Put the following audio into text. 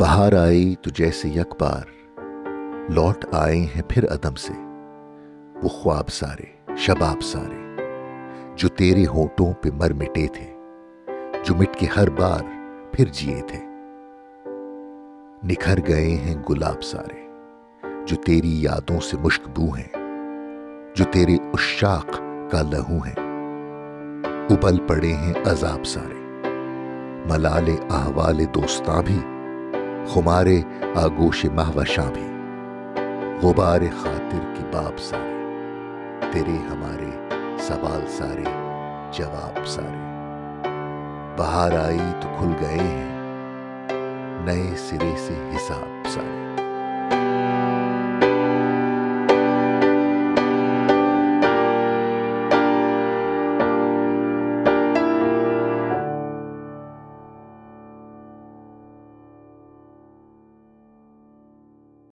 بہار آئی تو جیسے یک بار۔ لوٹ آئے ہیں پھر عدم سے۔ وہ خواب سارے، شباب سارے۔ جو تیرے ہونٹوں پہ مر مٹے تھے، جو مٹ کے ہر بار پھر جیے تھے۔ نکھر گئے ہیں گلاب سارے۔ جو تیری یادوں سے مشک بو ہیں، جو تیرے اشاق کا لہو ہیں۔ ابل پڑے ہیں عذاب سارے۔ ملال احوال دوستاں بھی خمارے آگوش مہوشاں بھی غبار خاطر کی باب سارے، تیرے ہمارے سوال سارے، جواب سارے۔ بہار آئی تو کھل گئے ہیں، نئے سرے سے حساب سارے۔